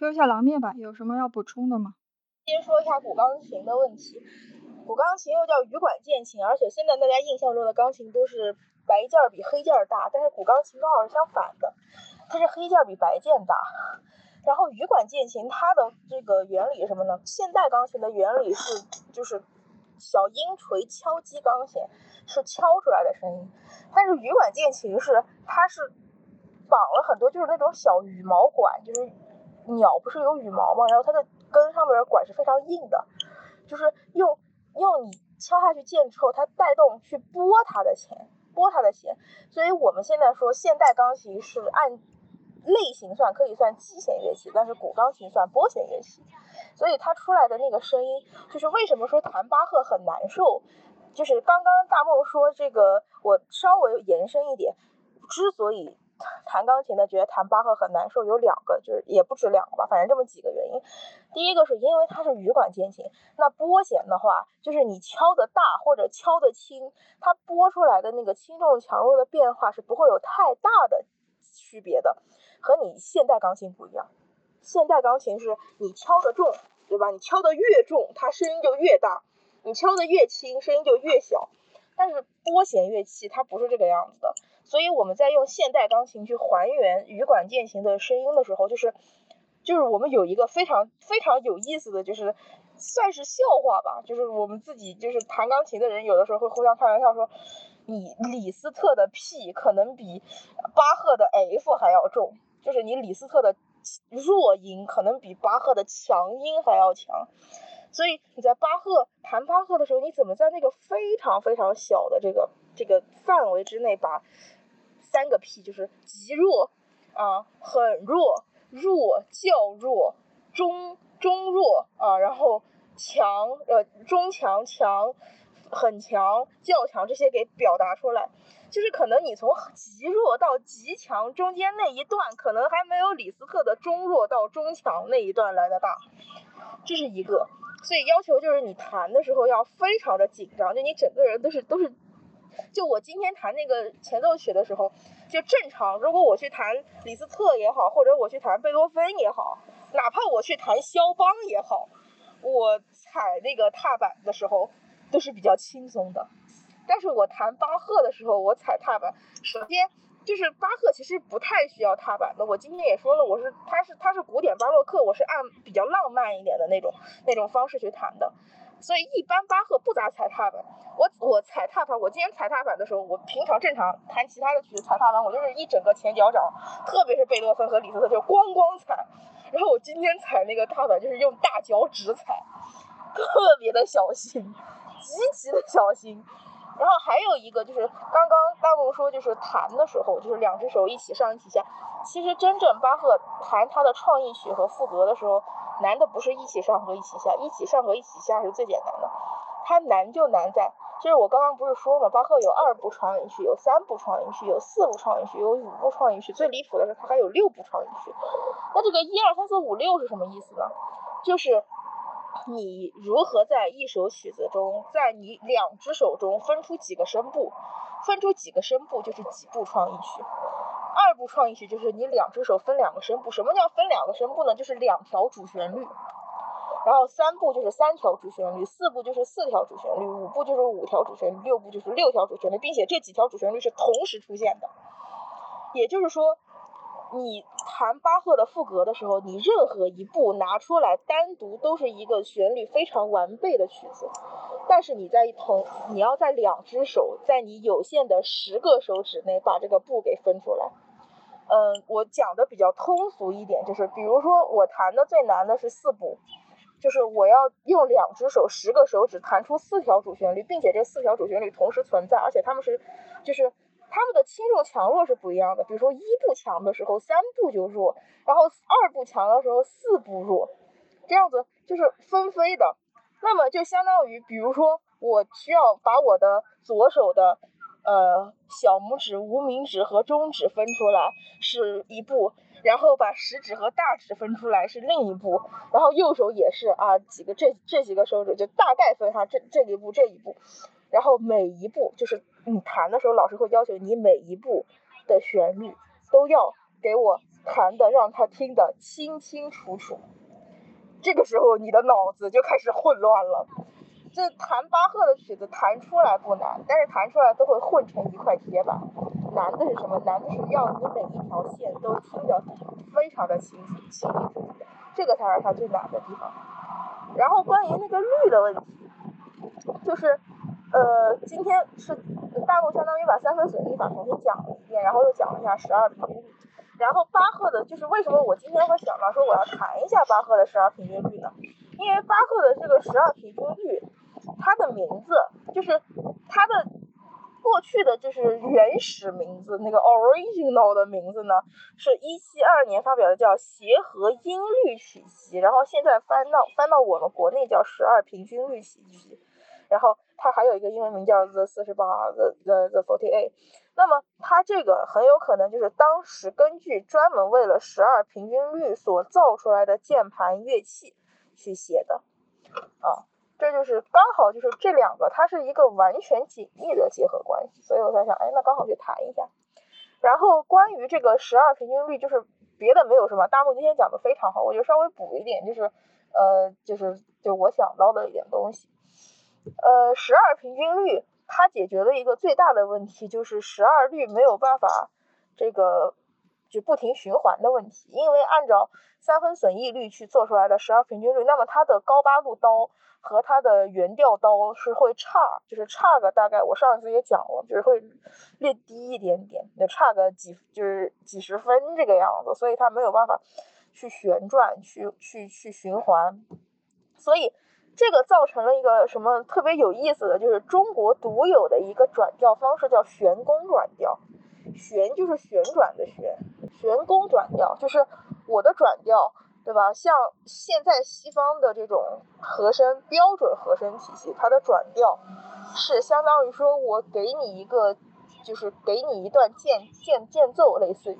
说一下狼面吧，有什么要补充的吗？先说一下古钢琴的问题。古钢琴又叫羽管键琴，而且现在大家印象中的钢琴都是白键比黑键大，但是古钢琴刚好是相反的，它是黑键比白键大。然后羽管键琴它的这个原理是什么呢？现代钢琴的原理是就是小音锤敲击钢弦，是敲出来的声音，但是羽管键琴是它是绑了很多就是那种小羽毛管，就是鸟不是有羽毛吗？然后它的根上面的管是非常硬的，就是用。用你敲下去键之后，它带动去拨它的弦，拨它的弦。所以我们现在说现代钢琴是按类型算，可以算击弦乐器，但是古钢琴算拨弦乐器。所以它出来的那个声音，就是为什么说弹巴赫很难受？就是刚刚大梦说这个，我稍微延伸一点，之所以。弹钢琴的觉得弹巴赫很难受，有两个，就是也不止两个吧，反正这么几个原因。第一个是因为它是羽管键琴，那拨弦的话，就是你敲的大或者敲的轻，它拨出来的那个轻重强弱的变化是不会有太大的区别的，和你现代钢琴不一样。现代钢琴是你敲的重，对吧？你敲的越重，它声音就越大；你敲的越轻，声音就越小。但是拨弦乐器它不是这个样子的。所以我们在用现代钢琴去还原羽管键琴的声音的时候，就是就是我们有一个非常非常有意思的就是算是笑话吧，就是我们自己就是弹钢琴的人有的时候会互相开玩笑说，你李斯特的 P 可能比巴赫的 F 还要重，就是你李斯特的弱音可能比巴赫的强音还要强，所以你在巴赫弹巴赫的时候，你怎么在那个非常非常小的这个这个范围之内把三个 P 就是极弱啊，很弱，弱较弱，中中弱啊，然后强呃中强强，很强较强这些给表达出来，就是可能你从极弱到极强中间那一段，可能还没有李斯特的中弱到中强那一段来的大，这是一个，所以要求就是你弹的时候要非常的紧张，就你整个人都是都是。就我今天弹那个前奏曲的时候，就正常。如果我去弹李斯特也好，或者我去弹贝多芬也好，哪怕我去弹肖邦也好，我踩那个踏板的时候都是比较轻松的。但是我弹巴赫的时候，我踩踏板，首先就是巴赫其实不太需要踏板的。我今天也说了，我是他是他是古典巴洛克，我是按比较浪漫一点的那种那种方式去弹的。所以一般巴赫不咋踩踏板，我我踩踏板，我今天踩踏板的时候，我平常正常弹其他的曲子踩踏板，我就是一整个前脚掌，特别是贝多芬和李斯特就咣咣踩，然后我今天踩那个踏板就是用大脚趾踩，特别的小心，极其的小心。然后还有一个就是刚刚大龙说就是弹的时候，就是两只手一起上一起下，其实真正巴赫弹他的创意曲和赋格的时候。难的不是一起上和一起下，一起上和一起下是最简单的。它难就难在，就是我刚刚不是说了，巴赫有二部创意曲，有三部创意曲，有四部创意曲，有五部创意曲。最离谱的是，它还有六部创意曲。那这个一二三四五六是什么意思呢？就是你如何在一首曲子中，在你两只手中分出几个声部，分出几个声部就是几部创意曲。二部创意曲就是你两只手分两个声部，什么叫分两个声部呢？就是两条主旋律。然后三部就是三条主旋律，四部就是四条主旋律，五部就是五条主旋律，六部就是六条主旋律，并且这几条主旋律是同时出现的。也就是说，你弹巴赫的赋格的时候，你任何一部拿出来单独都是一个旋律非常完备的曲子。但是你在同你要在两只手，在你有限的十个手指内把这个部给分出来。嗯，我讲的比较通俗一点，就是比如说我弹的最难的是四部，就是我要用两只手十个手指弹出四条主旋律，并且这四条主旋律同时存在，而且它们是就是它们的轻重强弱是不一样的。比如说一步强的时候三步就弱，然后二步强的时候四步弱，这样子就是分飞的。那么就相当于，比如说我需要把我的左手的。呃，小拇指、无名指和中指分出来是一步，然后把食指和大指分出来是另一步，然后右手也是啊，几个这这几个手指就大概分上这这一步这一步，然后每一步就是你弹的时候，老师会要求你每一步的旋律都要给我弹的让他听得清清楚楚。这个时候你的脑子就开始混乱了。这弹巴赫的曲子弹出来不难，但是弹出来都会混成一块铁板。难的是什么？难的是要你每一条线都听得非常的清楚、清清楚楚，这个才是它最难的地方。然后关于那个律的问题，就是呃，今天是大陆相当于把三分损益法重新讲了一遍，然后又讲了一下十二平均律。然后巴赫的，就是为什么我今天会想到说我要谈一下巴赫的十二平均律呢？因为巴赫的这个十二平均律，它的名字就是它的。过去的就是原始名字，那个 original 的名字呢，是一七二年发表的，叫协和音律曲集，然后现在翻到翻到我们国内叫十二平均律曲集，然后它还有一个英文名叫 the 四十八 the the the forty eight，那么它这个很有可能就是当时根据专门为了十二平均律所造出来的键盘乐器去写的，啊。这就是刚好就是这两个，它是一个完全紧密的结合关系，所以我在想，哎，那刚好去谈一下。然后关于这个十二平均律，就是别的没有什么，大木今天讲的非常好，我就稍微补一点，就是呃，就是就我想到的一点东西。呃，十二平均律它解决了一个最大的问题，就是十二律没有办法这个就不停循环的问题，因为按照三分损益律去做出来的十二平均律，那么它的高八度刀。和它的原调刀是会差，就是差个大概，我上一次也讲了，就是会略低一点点，就差个几，就是几十分这个样子，所以它没有办法去旋转，去去去循环，所以这个造成了一个什么特别有意思的就是中国独有的一个转调方式，叫旋弓转调，旋就是旋转的旋，旋弓转调就是我的转调。对吧？像现在西方的这种和声标准和声体系，它的转调是相当于说我给你一个，就是给你一段间间间奏，类似于，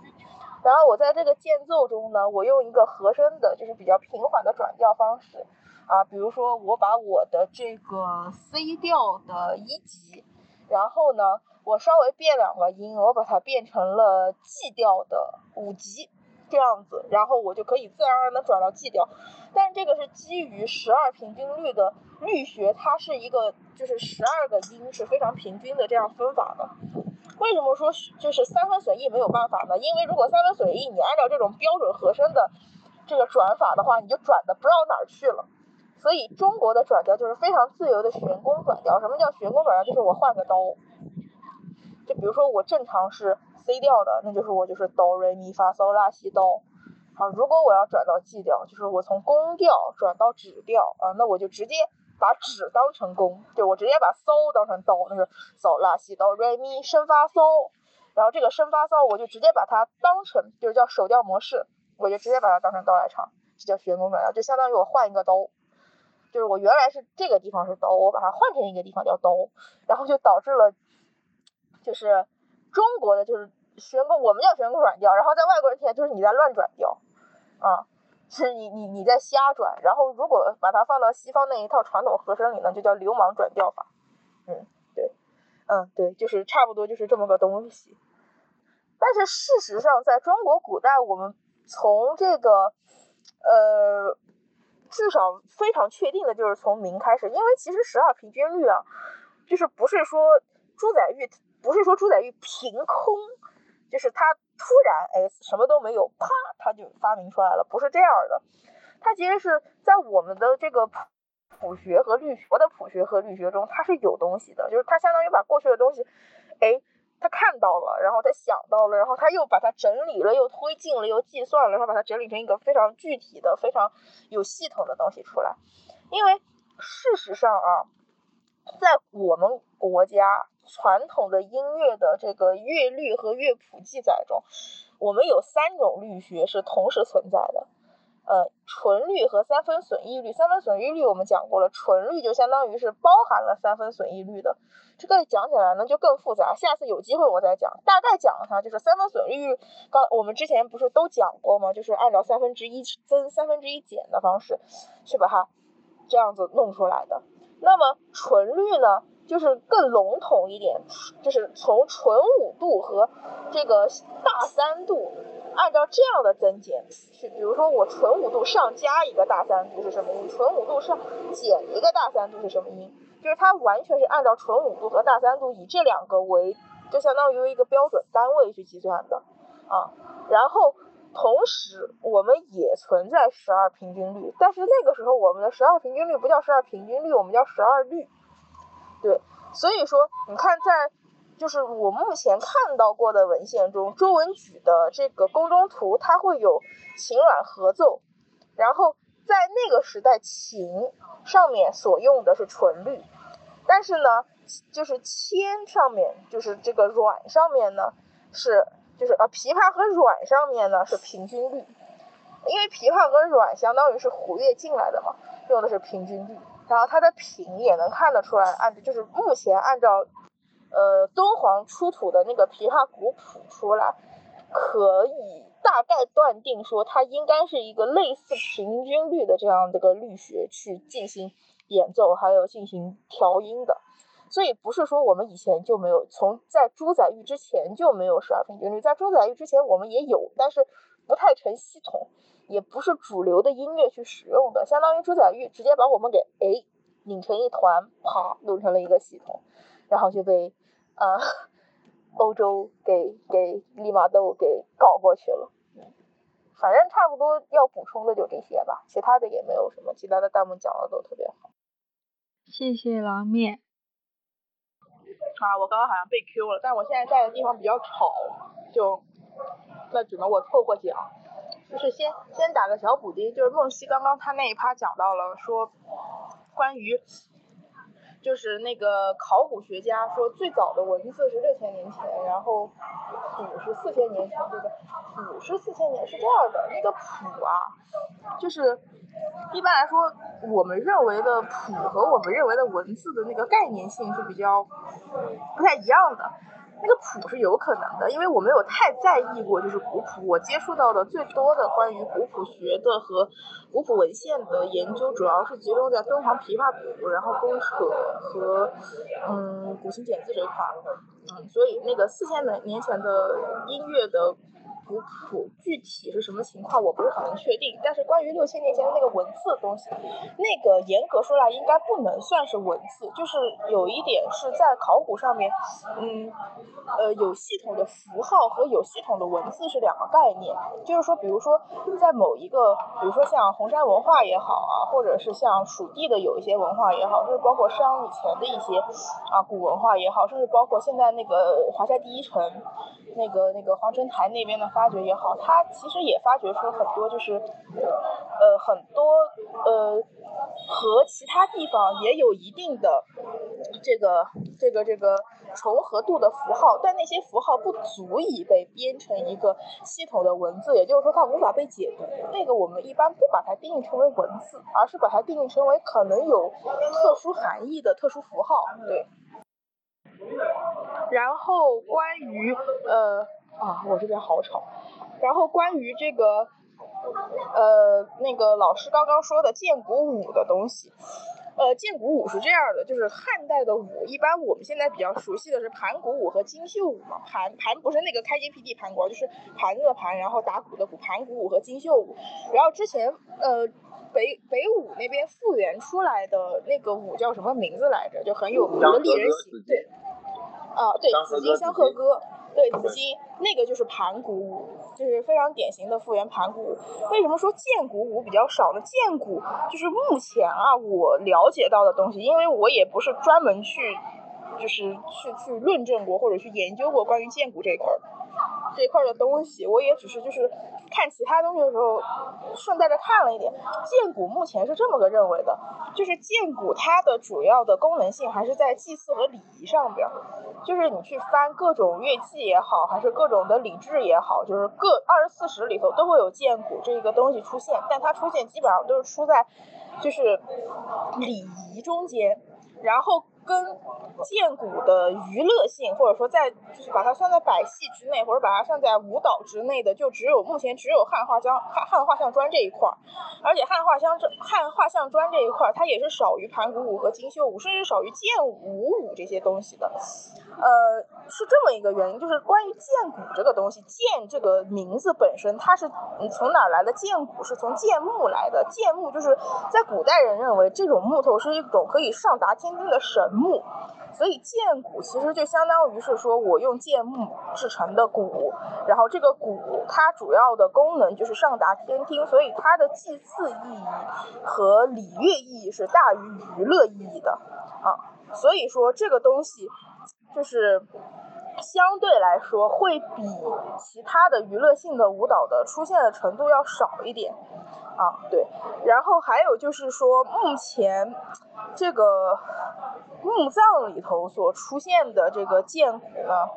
然后我在这个间奏中呢，我用一个和声的，就是比较平缓的转调方式啊，比如说我把我的这个 C 调的一级，然后呢，我稍微变两个音，我把它变成了 G 调的五级。这样子，然后我就可以自然而然的转到 G 调，但这个是基于十二平均律的律学，它是一个就是十二个音是非常平均的这样分法的。为什么说就是三分损益没有办法呢？因为如果三分损益你按照这种标准和声的这个转法的话，你就转的不知道哪儿去了。所以中国的转调就是非常自由的旋弓转调。什么叫旋弓转调？就是我换个刀，就比如说我正常是。C 调的，那就是我就是哆瑞咪发嗦拉西哆。好，如果我要转到 G 调，就是我从宫调转到指调啊，那我就直接把指当成宫，就我直接把嗦当成哆，那是嗦拉西哆瑞咪升发嗦。然后这个升发嗦，我就直接把它当成就是叫手调模式，我就直接把它当成哆来唱，这叫旋弓转调，就相当于我换一个哆，就是我原来是这个地方是哆，我把它换成一个地方叫哆，然后就导致了就是中国的就是。旋弓，我们叫旋弓转调，然后在外国人听来就是你在乱转调，啊，是你你你在瞎转，然后如果把它放到西方那一套传统和声里呢，就叫流氓转调法，嗯，对，嗯对，就是差不多就是这么个东西。但是事实上，在中国古代，我们从这个，呃，至少非常确定的就是从明开始，因为其实十二平均律啊，就是不是说朱载堉，不是说朱载堉凭空。就是他突然哎什么都没有，啪他就发明出来了，不是这样的。他其实是在我们的这个谱学和律学的谱学和律学中，它是有东西的。就是他相当于把过去的东西，哎，他看到了，然后他想到了，然后他又把它整理了，又推进了，又计算了，然后把它整理成一个非常具体的、非常有系统的东西出来。因为事实上啊，在我们国家。传统的音乐的这个乐律和乐谱记载中，我们有三种律学是同时存在的，呃，纯律和三分损益律。三分损益律我们讲过了，纯律就相当于是包含了三分损益律的。这个讲起来呢就更复杂，下次有机会我再讲。大概讲一下，就是三分损益律，刚我们之前不是都讲过吗？就是按照三分之一增、三分之一减的方式去把它这样子弄出来的。那么纯律呢？就是更笼统一点，就是从纯五度和这个大三度按照这样的增减去，比如说我纯五度上加一个大三度是什么音，纯五度上减一个大三度是什么音，就是它完全是按照纯五度和大三度以这两个为，就相当于一个标准单位去计算的啊。然后同时我们也存在十二平均律，但是那个时候我们的十二平均律不叫十二平均律，我们叫十二律。对，所以说你看在。就是我目前看到过的文献中，周文举的这个宫中图，它会有琴阮合奏，然后在那个时代，琴上面所用的是纯律，但是呢，就是铅上面，就是这个阮上面呢，是就是呃琵琶和阮上面呢是平均律，因为琵琶和阮相当于是胡乐进来的嘛，用的是平均律，然后它的品也能看得出来，按照就是目前按照。呃，敦煌出土的那个琵琶古谱出来，可以大概断定说，它应该是一个类似平均律的这样的个律学去进行演奏，还有进行调音的。所以不是说我们以前就没有，从在朱载堉之前就没有十二平均律，在朱载堉之前我们也有，但是不太成系统，也不是主流的音乐去使用的，相当于朱载玉直接把我们给哎拧成一团，啪弄成了一个系统，然后就被。啊，欧洲给给利玛窦给搞过去了，反正差不多要补充的就这些吧，其他的也没有什么，其他的弹幕讲的都特别好。谢谢狼面。啊，我刚刚好像被 Q 了，但我现在在的地方比较吵，就那只能我凑合讲，就是先先打个小补丁，就是梦溪刚刚他那一趴讲到了说关于。就是那个考古学家说，最早的文字是六千年前，然后谱是四千年前，对吧？谱是四千年，是这样的，那个谱啊，就是一般来说，我们认为的谱和我们认为的文字的那个概念性是比较不太一样的。那个谱是有可能的，因为我没有太在意过，就是古谱。我接触到的最多的关于古谱学的和古谱文献的研究，主要是集中在敦煌琵琶谱，然后公扯和嗯古琴简字这一块。嗯，所以那个四千年年前的音乐的。古谱具体是什么情况，我不是很能确定。但是关于六千年前的那个文字的东西，那个严格说来应该不能算是文字，就是有一点是在考古上面，嗯，呃，有系统的符号和有系统的文字是两个概念。就是说，比如说在某一个，比如说像红山文化也好啊，或者是像蜀地的有一些文化也好，甚至包括商以前的一些啊古文化也好，甚至包括现在那个华夏第一城。那个那个皇城台那边的发掘也好，它其实也发掘出很多，就是呃很多呃和其他地方也有一定的这个这个这个重合度的符号，但那些符号不足以被编成一个系统的文字，也就是说它无法被解读。那个我们一般不把它定义成为文字，而是把它定义成为可能有特殊含义的特殊符号，对。然后关于呃啊，我这边好吵。然后关于这个呃那个老师刚刚说的剑骨舞的东西，呃剑骨舞是这样的，就是汉代的舞，一般我们现在比较熟悉的是盘古舞和金绣舞嘛。盘盘不是那个开天辟地盘古，就是盘子的盘，然后打鼓的鼓，盘古舞和金绣舞。然后之前呃北北舞那边复原出来的那个舞叫什么名字来着？就很有名的丽人行，对。啊，对，紫金香鹤歌，对，紫金那个就是盘古舞，就是非常典型的复原盘古舞。为什么说建古舞比较少呢？建古就是目前啊，我了解到的东西，因为我也不是专门去，就是去去论证过或者去研究过关于建古这一块儿。这一块的东西，我也只是就是看其他东西的时候，顺带着看了一点。剑骨目前是这么个认为的，就是剑骨它的主要的功能性还是在祭祀和礼仪上边。就是你去翻各种乐器也好，还是各种的礼制也好，就是各二十四史里头都会有剑骨这个东西出现，但它出现基本上都是出在就是礼仪中间，然后。跟剑骨的娱乐性，或者说在就是把它算在百戏之内，或者把它算在舞蹈之内的，就只有目前只有汉画像汉汉画像砖这一块儿，而且汉画像这汉画像砖这一块儿，它也是少于盘古舞和金绣舞，甚至少于建舞舞这些东西的。呃，是这么一个原因，就是关于剑骨这个东西，剑这个名字本身它是从哪儿来的？剑骨是从剑木来的，剑木就是在古代人认为这种木头是一种可以上达天庭的神木。所以剑骨其实就相当于是说我用剑木制成的鼓，然后这个鼓它主要的功能就是上达天听，所以它的祭祀意义和礼乐意义是大于娱乐意义的啊。所以说这个东西就是相对来说会比其他的娱乐性的舞蹈的出现的程度要少一点啊。对，然后还有就是说目前这个。墓葬里头所出现的这个剑骨呢，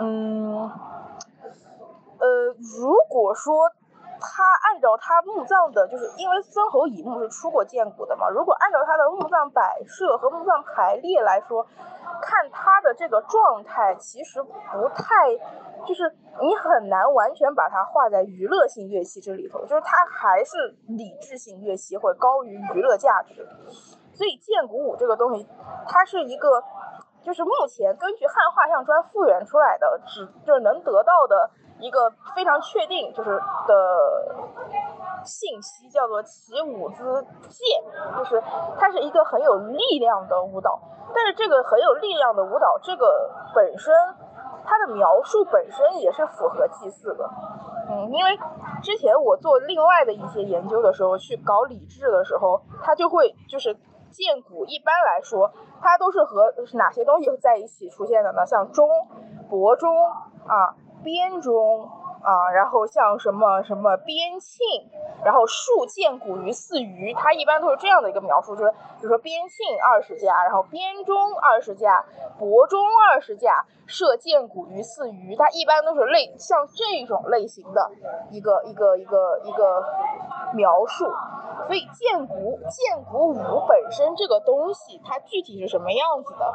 嗯，呃，如果说他按照他墓葬的，就是因为孙侯乙墓是出过剑骨的嘛，如果按照他的墓葬摆设和墓葬排列来说，看他的这个状态，其实不太，就是你很难完全把它划在娱乐性乐器这里头，就是它还是理智性乐器会高于娱乐价值。所以剑骨舞这个东西，它是一个，就是目前根据汉画像砖复原出来的，只就是能得到的一个非常确定就是的信息，叫做起舞姿剑，就是它是一个很有力量的舞蹈。但是这个很有力量的舞蹈，这个本身它的描述本身也是符合祭祀的。嗯，因为之前我做另外的一些研究的时候，去搞礼制的时候，它就会就是。剑骨一般来说，它都是和哪些东西在一起出现的呢？像钟、钹钟啊、编钟啊，然后像什么什么编磬，然后竖剑骨于四鱼，它一般都是这样的一个描述，就是比如说编磬二十架，然后编钟二十架，博钟二十架，设剑骨于四鱼，它一般都是类像这种类型的一个一个一个一个描述。所以剑骨剑骨舞本身这个东西，它具体是什么样子的？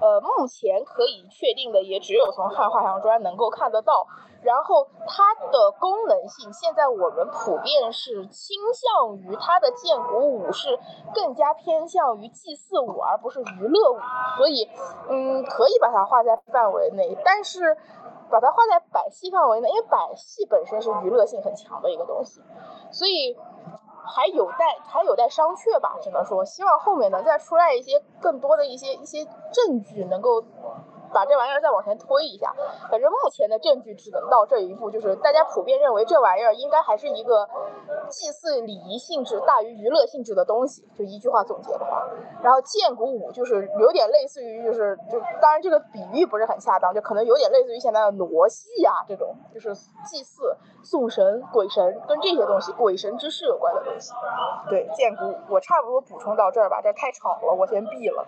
呃，目前可以确定的也只有从汉画像砖能够看得到。然后它的功能性，现在我们普遍是倾向于它的剑骨舞是更加偏向于祭祀舞，而不是娱乐舞。所以，嗯，可以把它划在范围内，但是把它画在百戏范围内，因为百戏本身是娱乐性很强的一个东西，所以。还有待还有待商榷吧，只能说希望后面能再出来一些更多的一些一些证据，能够。把这玩意儿再往前推一下，反正目前的证据只能到这一步，就是大家普遍认为这玩意儿应该还是一个祭祀礼仪性质大于娱乐性质的东西，就一句话总结的话。然后剑骨舞就是有点类似于，就是就当然这个比喻不是很恰当，就可能有点类似于现在的傩戏啊这种，就是祭祀送神鬼神跟这些东西鬼神之事有关的东西。对剑骨，我差不多补充到这儿吧，这太吵了，我先闭了。